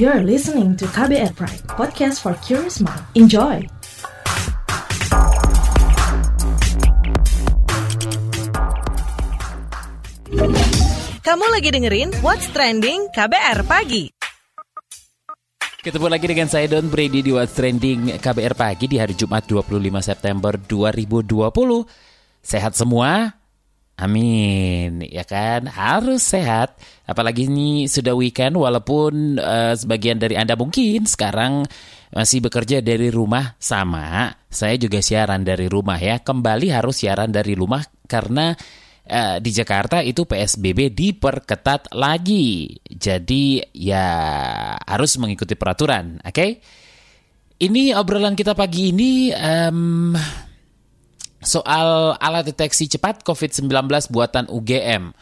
You're listening to KBR Pride, podcast for curious mind. Enjoy! Kamu lagi dengerin What's Trending KBR Pagi. Ketemu lagi dengan saya Don Brady di What's Trending KBR Pagi di hari Jumat 25 September 2020. Sehat semua? Amin, ya kan? Harus sehat. Apalagi ini sudah weekend walaupun uh, sebagian dari Anda mungkin sekarang masih bekerja dari rumah sama. Saya juga siaran dari rumah ya. Kembali harus siaran dari rumah karena uh, di Jakarta itu PSBB diperketat lagi. Jadi ya harus mengikuti peraturan, oke? Okay? Ini obrolan kita pagi ini um, soal alat deteksi cepat COVID-19 buatan UGM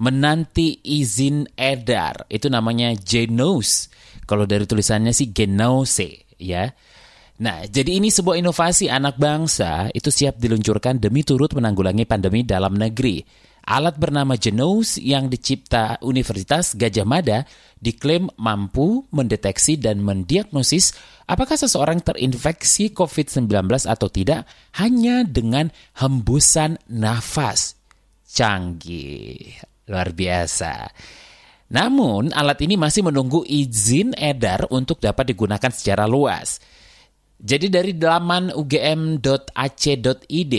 menanti izin edar. Itu namanya Genos. Kalau dari tulisannya sih Genose, ya. Nah, jadi ini sebuah inovasi anak bangsa itu siap diluncurkan demi turut menanggulangi pandemi dalam negeri. Alat bernama Genos yang dicipta Universitas Gajah Mada diklaim mampu mendeteksi dan mendiagnosis apakah seseorang terinfeksi COVID-19 atau tidak hanya dengan hembusan nafas. Canggih, luar biasa. Namun, alat ini masih menunggu izin edar untuk dapat digunakan secara luas. Jadi dari laman ugm.ac.id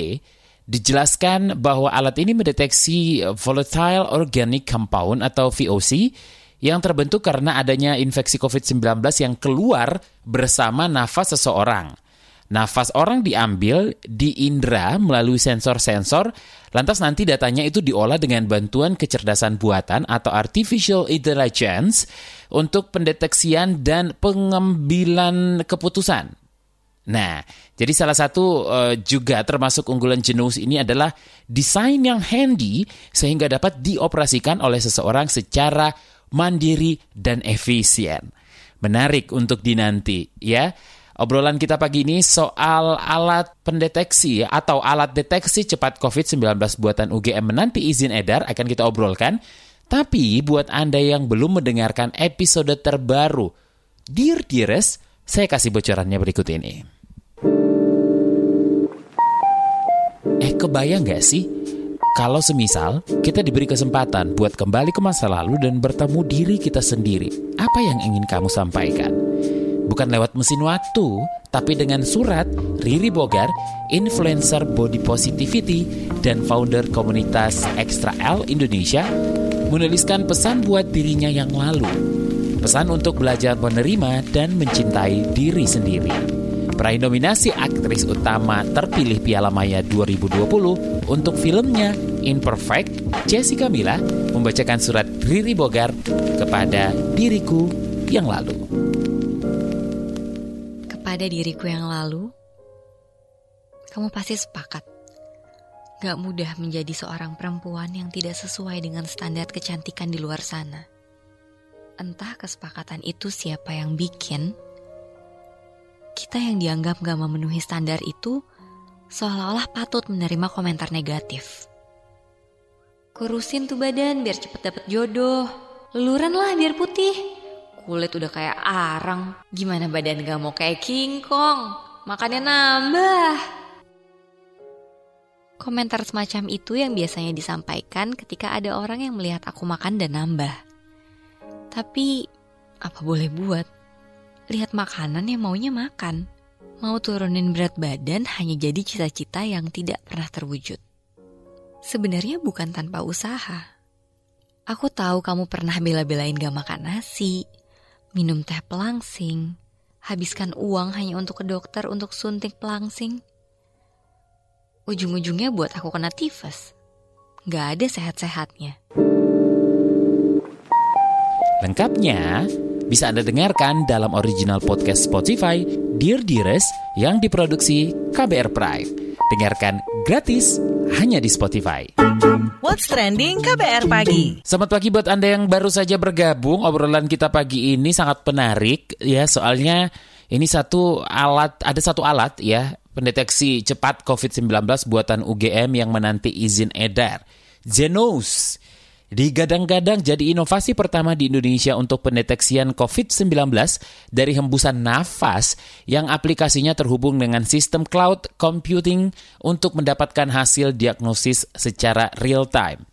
dijelaskan bahwa alat ini mendeteksi volatile organic compound atau VOC yang terbentuk karena adanya infeksi COVID-19 yang keluar bersama nafas seseorang. Nafas orang diambil, diindra melalui sensor-sensor, lantas nanti datanya itu diolah dengan bantuan kecerdasan buatan atau artificial intelligence untuk pendeteksian dan pengambilan keputusan. Nah, jadi salah satu uh, juga termasuk unggulan Genus ini adalah desain yang handy sehingga dapat dioperasikan oleh seseorang secara mandiri dan efisien. Menarik untuk dinanti ya. Obrolan kita pagi ini soal alat pendeteksi atau alat deteksi cepat COVID-19 buatan UGM menanti izin edar akan kita obrolkan. Tapi buat Anda yang belum mendengarkan episode terbaru, Dear Dearest, saya kasih bocorannya berikut ini. Eh kebayang gak sih kalau semisal kita diberi kesempatan buat kembali ke masa lalu dan bertemu diri kita sendiri, apa yang ingin kamu sampaikan? Bukan lewat mesin waktu, tapi dengan surat Riri Bogar, influencer body positivity dan founder komunitas Extra L Indonesia, menuliskan pesan buat dirinya yang lalu. Pesan untuk belajar menerima dan mencintai diri sendiri. Peraih nominasi aktris utama terpilih Piala Maya 2020 untuk filmnya Imperfect, Jessica Mila membacakan surat Riri Bogar kepada diriku yang lalu. Kepada diriku yang lalu, kamu pasti sepakat. Gak mudah menjadi seorang perempuan yang tidak sesuai dengan standar kecantikan di luar sana. Entah kesepakatan itu siapa yang bikin, kita yang dianggap gak memenuhi standar itu seolah-olah patut menerima komentar negatif. Kurusin tuh badan biar cepet dapet jodoh. Luluran lah biar putih. Kulit udah kayak arang. Gimana badan gak mau kayak King Kong? Makannya nambah. Komentar semacam itu yang biasanya disampaikan ketika ada orang yang melihat aku makan dan nambah. Tapi apa boleh buat? Lihat makanan yang maunya makan. Mau turunin berat badan hanya jadi cita-cita yang tidak pernah terwujud. Sebenarnya bukan tanpa usaha. Aku tahu kamu pernah bela-belain gak makan nasi, minum teh pelangsing, habiskan uang hanya untuk ke dokter untuk suntik pelangsing. Ujung-ujungnya buat aku kena tifus. Gak ada sehat-sehatnya. Lengkapnya bisa Anda dengarkan dalam original podcast Spotify Dear Dearest yang diproduksi KBR Prime. Dengarkan gratis hanya di Spotify. What's Trending KBR Pagi. Selamat pagi buat Anda yang baru saja bergabung. Obrolan kita pagi ini sangat menarik ya soalnya ini satu alat ada satu alat ya pendeteksi cepat COVID-19 buatan UGM yang menanti izin edar. Zenos digadang-gadang jadi inovasi pertama di Indonesia untuk pendeteksian COVID-19 dari hembusan nafas yang aplikasinya terhubung dengan sistem cloud computing untuk mendapatkan hasil diagnosis secara real time.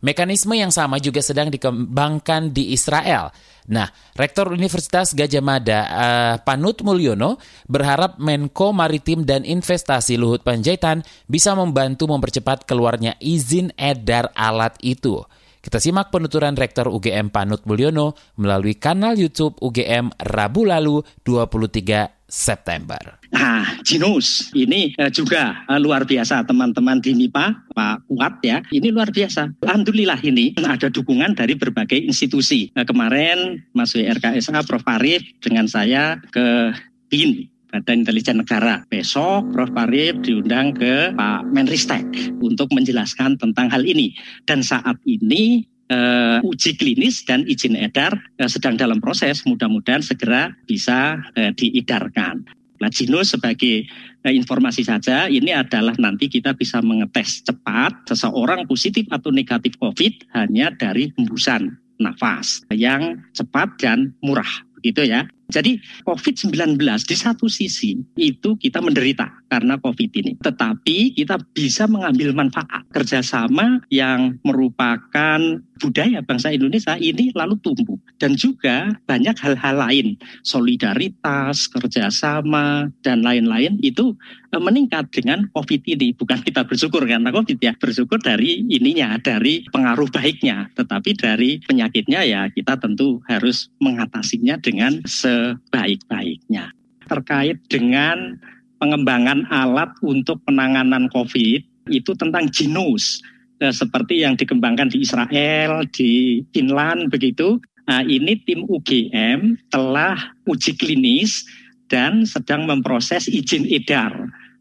Mekanisme yang sama juga sedang dikembangkan di Israel. Nah, Rektor Universitas Gajah Mada uh, Panut Mulyono berharap Menko Maritim dan Investasi Luhut Panjaitan bisa membantu mempercepat keluarnya izin edar alat itu. Kita simak penuturan Rektor UGM Panut Mulyono melalui kanal YouTube UGM Rabu lalu 23 September. Nah, Jinus ini uh, juga uh, luar biasa teman-teman di MIPA, Pak Kuat ya. Ini luar biasa. Alhamdulillah ini ada dukungan dari berbagai institusi. Uh, kemarin Mas WRKSA Prof. Arif dengan saya ke BIN Badan Intelijen Negara. Besok Prof. Parif diundang ke Pak Menristek untuk menjelaskan tentang hal ini. Dan saat ini uh, uji klinis dan izin edar uh, sedang dalam proses. Mudah-mudahan segera bisa uh, diedarkan. Nah, sebagai uh, informasi saja, ini adalah nanti kita bisa mengetes cepat seseorang positif atau negatif COVID hanya dari hembusan nafas yang cepat dan murah, begitu ya. Jadi COVID-19 di satu sisi itu kita menderita karena COVID ini. Tetapi kita bisa mengambil manfaat kerjasama yang merupakan budaya bangsa Indonesia ini lalu tumbuh. Dan juga banyak hal-hal lain, solidaritas, kerjasama, dan lain-lain itu eh, meningkat dengan COVID ini. Bukan kita bersyukur karena COVID ya, bersyukur dari ininya, dari pengaruh baiknya. Tetapi dari penyakitnya ya kita tentu harus mengatasinya dengan se sebaik-baiknya. Terkait dengan pengembangan alat untuk penanganan COVID itu tentang genus eh, seperti yang dikembangkan di Israel, di Finland begitu. Nah, ini tim UGM telah uji klinis dan sedang memproses izin edar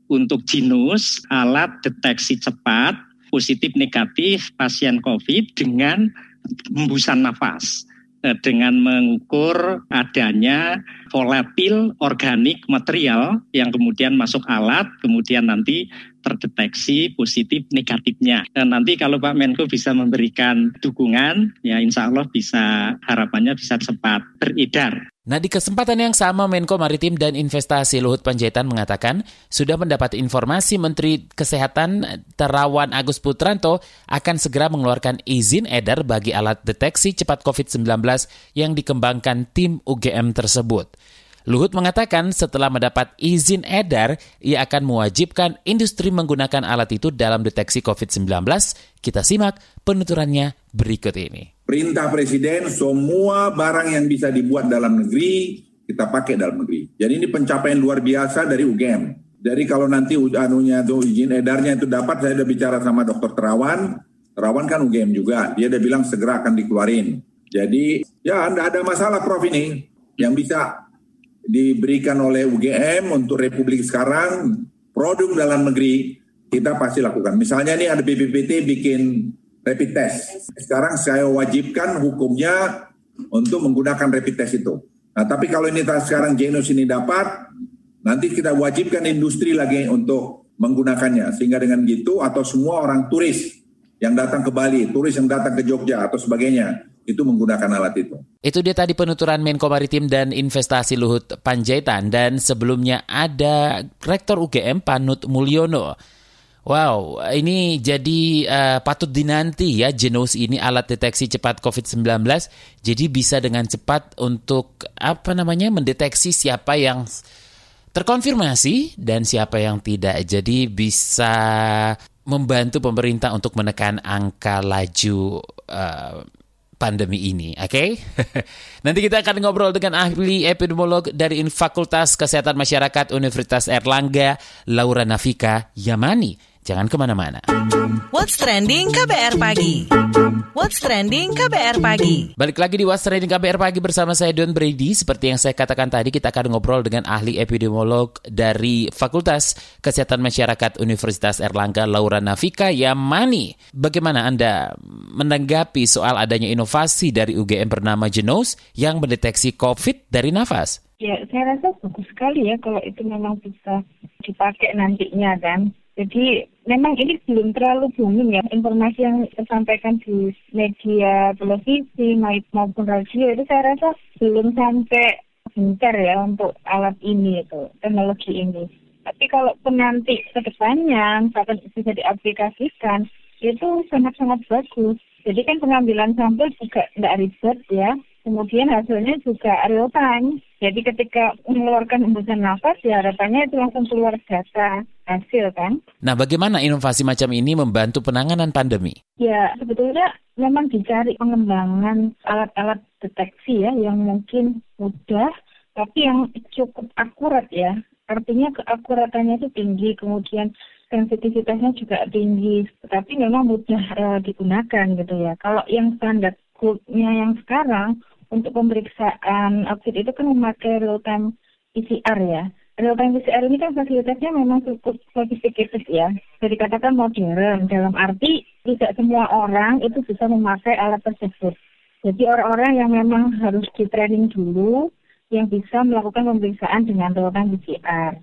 untuk genus alat deteksi cepat positif negatif pasien COVID dengan hembusan nafas. Eh, dengan mengukur adanya volatil organik material yang kemudian masuk alat, kemudian nanti terdeteksi positif negatifnya. Dan nanti kalau Pak Menko bisa memberikan dukungan, ya insya Allah bisa harapannya bisa cepat beredar. Nah di kesempatan yang sama Menko Maritim dan Investasi Luhut Panjaitan mengatakan sudah mendapat informasi Menteri Kesehatan Terawan Agus Putranto akan segera mengeluarkan izin edar bagi alat deteksi cepat COVID-19 yang dikembangkan tim UGM tersebut. Luhut mengatakan setelah mendapat izin edar, ia akan mewajibkan industri menggunakan alat itu dalam deteksi COVID-19. Kita simak penuturannya berikut ini perintah presiden semua barang yang bisa dibuat dalam negeri kita pakai dalam negeri. Jadi ini pencapaian luar biasa dari UGM. Jadi kalau nanti anunya tuh izin edarnya itu dapat, saya sudah bicara sama dokter Terawan. Terawan kan UGM juga. Dia udah bilang segera akan dikeluarin. Jadi ya tidak ada masalah Prof ini yang bisa diberikan oleh UGM untuk Republik sekarang produk dalam negeri kita pasti lakukan. Misalnya ini ada BPPT bikin rapid test. Sekarang saya wajibkan hukumnya untuk menggunakan rapid test itu. Nah, tapi kalau ini sekarang genus ini dapat, nanti kita wajibkan industri lagi untuk menggunakannya. Sehingga dengan gitu atau semua orang turis yang datang ke Bali, turis yang datang ke Jogja atau sebagainya, itu menggunakan alat itu. Itu dia tadi penuturan Menko Maritim dan Investasi Luhut Panjaitan dan sebelumnya ada Rektor UGM Panut Mulyono. Wow, ini jadi uh, patut dinanti ya Genos ini alat deteksi cepat COVID-19. Jadi bisa dengan cepat untuk apa namanya mendeteksi siapa yang terkonfirmasi dan siapa yang tidak. Jadi bisa membantu pemerintah untuk menekan angka laju uh, pandemi ini, oke? Okay? Nanti kita akan ngobrol dengan ahli epidemiolog dari Fakultas Kesehatan Masyarakat Universitas Erlangga, Laura Nafika Yamani. Jangan ke mana-mana. What's Trending KBR Pagi What's Trending KBR Pagi Balik lagi di What's Trending KBR Pagi bersama saya Don Brady Seperti yang saya katakan tadi kita akan ngobrol dengan ahli epidemiolog dari Fakultas Kesehatan Masyarakat Universitas Erlangga Laura Nafika Yamani Bagaimana Anda menanggapi soal adanya inovasi dari UGM bernama Genos yang mendeteksi COVID dari nafas? Ya, saya rasa bagus sekali ya kalau itu memang bisa dipakai nantinya kan. Jadi memang ini belum terlalu booming ya informasi yang disampaikan di media televisi maupun radio itu saya rasa belum sampai gencar ya untuk alat ini itu teknologi ini. Tapi kalau pun nanti ke depannya misalkan bisa diaplikasikan itu sangat-sangat bagus. Jadi kan pengambilan sampel juga tidak ribet ya. Kemudian hasilnya juga real time. Jadi ketika mengeluarkan hembusan nafas ya harapannya itu langsung keluar data hasil kan. Nah bagaimana inovasi macam ini membantu penanganan pandemi? Ya sebetulnya memang dicari pengembangan alat-alat deteksi ya yang mungkin mudah tapi yang cukup akurat ya. Artinya keakuratannya itu tinggi, kemudian sensitivitasnya juga tinggi, tapi memang mudah uh, digunakan gitu ya. Kalau yang standar goldnya yang sekarang untuk pemeriksaan oxid itu kan memakai real time PCR ya. Real time PCR ini kan fasilitasnya memang cukup sophisticated ya. Jadi katakan modern dalam arti tidak semua orang itu bisa memakai alat tersebut. Jadi orang-orang yang memang harus di training dulu yang bisa melakukan pemeriksaan dengan real time PCR.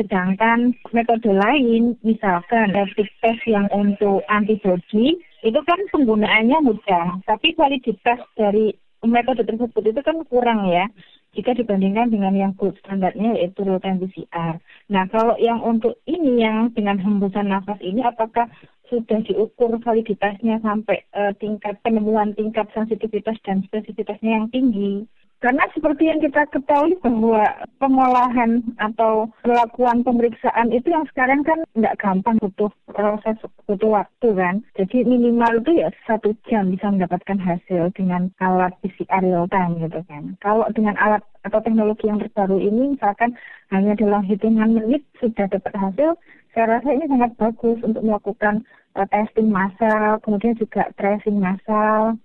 Sedangkan metode lain, misalkan rapid test yang untuk antibody, itu kan penggunaannya mudah, tapi validitas dari metode tersebut itu kan kurang ya jika dibandingkan dengan yang gold standarnya yaitu real time PCR. Nah, kalau yang untuk ini yang dengan hembusan nafas ini apakah sudah diukur validitasnya sampai uh, tingkat penemuan tingkat sensitivitas dan spesifitasnya yang tinggi? Karena seperti yang kita ketahui bahwa pengolahan atau pelakuan pemeriksaan itu yang sekarang kan nggak gampang butuh proses butuh waktu kan. Jadi minimal itu ya satu jam bisa mendapatkan hasil dengan alat PCR real time gitu kan. Kalau dengan alat atau teknologi yang terbaru ini misalkan hanya dalam hitungan menit sudah dapat hasil, saya rasa ini sangat bagus untuk melakukan uh, testing massal, kemudian juga tracing massal,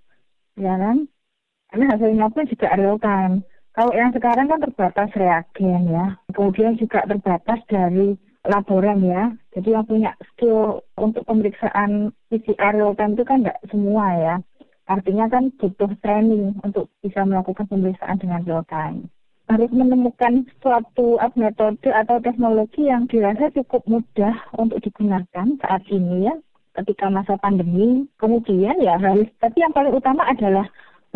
ya kan? Karena hasilnya pun juga real time. Kalau yang sekarang kan terbatas reagen ya, kemudian juga terbatas dari laboran ya. Jadi yang punya skill untuk pemeriksaan PCR real time itu kan nggak semua ya. Artinya kan butuh training untuk bisa melakukan pemeriksaan dengan real time. Harus menemukan suatu metode atau teknologi yang dirasa cukup mudah untuk digunakan saat ini ya, ketika masa pandemi. Kemudian ya harus, tapi yang paling utama adalah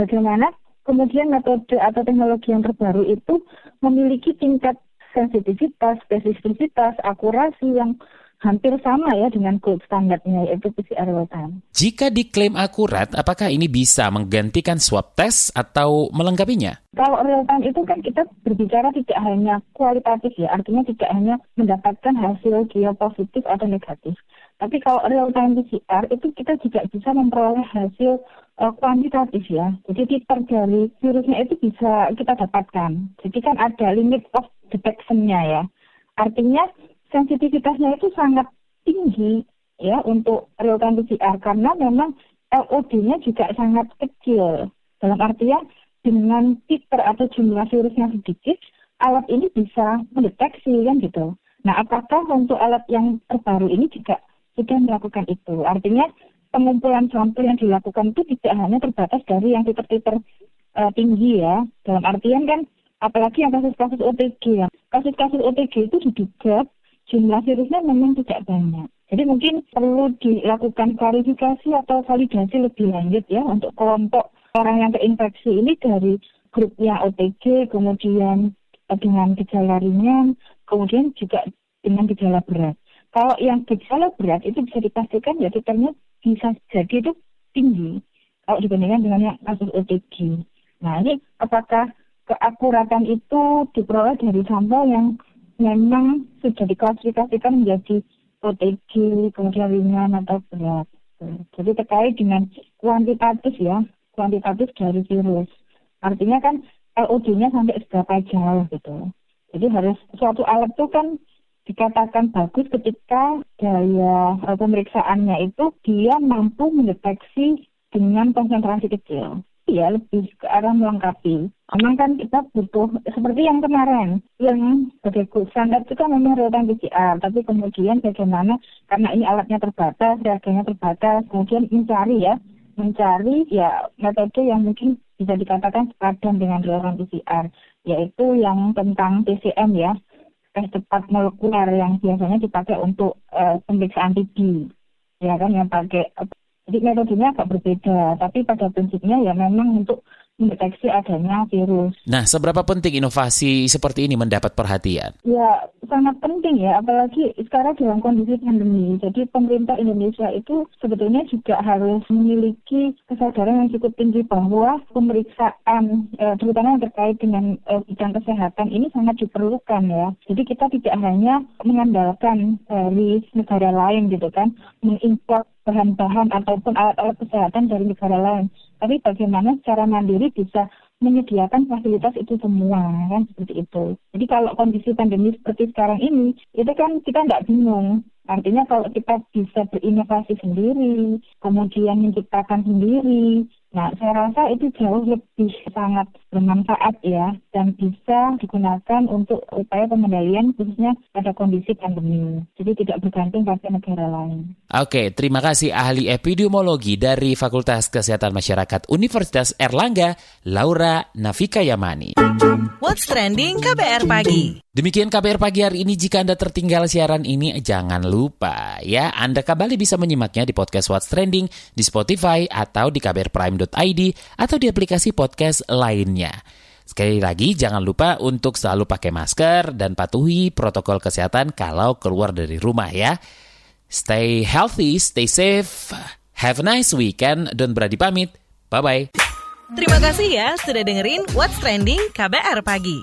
bagaimana kemudian metode atau teknologi yang terbaru itu memiliki tingkat sensitivitas, spesifisitas, akurasi yang hampir sama ya dengan gold standarnya yaitu PCR real time. Jika diklaim akurat, apakah ini bisa menggantikan swab test atau melengkapinya? Kalau real time itu kan kita berbicara tidak hanya kualitatif ya, artinya tidak hanya mendapatkan hasil dia positif atau negatif. Tapi kalau real time PCR itu kita juga bisa memperoleh hasil uh, kuantitatif ya. Jadi titer dari virusnya itu bisa kita dapatkan. Jadi kan ada limit of detection-nya ya. Artinya sensitivitasnya itu sangat tinggi ya untuk real time PCR karena memang LOD-nya juga sangat kecil. Dalam artian dengan titer atau jumlah virusnya sedikit, alat ini bisa mendeteksi kan gitu. Nah, apakah untuk alat yang terbaru ini juga sudah melakukan itu? Artinya pengumpulan sampel yang dilakukan itu tidak hanya terbatas dari yang titer-titer uh, tinggi ya. Dalam artian kan apalagi yang kasus-kasus OTG ya. Kasus-kasus OTG itu diduga jumlah virusnya memang tidak banyak. Jadi mungkin perlu dilakukan klarifikasi atau validasi lebih lanjut ya untuk kelompok orang yang terinfeksi ini dari grupnya OTG, kemudian eh, dengan gejala ringan, kemudian juga dengan gejala berat. Kalau yang gejala berat itu bisa dipastikan ya titernya bisa jadi itu tinggi kalau dibandingkan dengan yang kasus OTG. Nah ini apakah keakuratan itu diperoleh dari sampel yang memang sudah diklasifikasikan menjadi OTG, kemudian ringan atau berat. Jadi terkait dengan kuantitatif ya, kuantitatif dari virus. Artinya kan LOD-nya sampai seberapa jauh gitu. Jadi harus suatu alat itu kan dikatakan bagus ketika daya uh, pemeriksaannya itu dia mampu mendeteksi dengan konsentrasi kecil. Ya, lebih ke arah melengkapi. Memang kan kita butuh, seperti yang kemarin, yang sebagai standar itu kan memang real PCR, tapi kemudian bagaimana, karena ini alatnya terbatas, reagennya terbatas, kemudian mencari ya, mencari ya metode yang mungkin bisa dikatakan sepadan dengan real PCR, yaitu yang tentang TCM ya, tes cepat molekuler yang biasanya dipakai untuk uh, pemeriksaan TB ya kan yang pakai jadi metodenya agak berbeda tapi pada prinsipnya ya memang untuk mendeteksi adanya virus. Nah, seberapa penting inovasi seperti ini mendapat perhatian? Ya, sangat penting ya, apalagi sekarang dalam kondisi pandemi. Jadi pemerintah Indonesia itu sebetulnya juga harus memiliki kesadaran yang cukup tinggi bahwa pemeriksaan, eh, terutama yang terkait dengan eh, bidang kesehatan ini sangat diperlukan ya. Jadi kita tidak hanya mengandalkan dari negara lain gitu kan, mengimpor bahan-bahan ataupun alat-alat kesehatan dari negara lain tapi bagaimana secara mandiri bisa menyediakan fasilitas itu semua kan seperti itu. Jadi kalau kondisi pandemi seperti sekarang ini, itu kan kita nggak bingung. Artinya kalau kita bisa berinovasi sendiri, kemudian menciptakan sendiri, Nah, saya rasa itu jauh lebih sangat bermanfaat ya dan bisa digunakan untuk upaya pengendalian khususnya pada kondisi pandemi. Jadi tidak bergantung pada negara lain. Oke, terima kasih ahli epidemiologi dari Fakultas Kesehatan Masyarakat Universitas Erlangga, Laura Navika Yamani. What's trending KBR pagi? Demikian KBR pagi hari ini. Jika Anda tertinggal siaran ini, jangan lupa ya Anda kembali bisa menyimaknya di podcast What's Trending di Spotify atau di kbrprime.id atau di aplikasi podcast lainnya. Sekali lagi, jangan lupa untuk selalu pakai masker dan patuhi protokol kesehatan kalau keluar dari rumah ya. Stay healthy, stay safe, have a nice weekend, dan berani pamit. Bye-bye. Terima kasih ya sudah dengerin What's Trending KBR Pagi.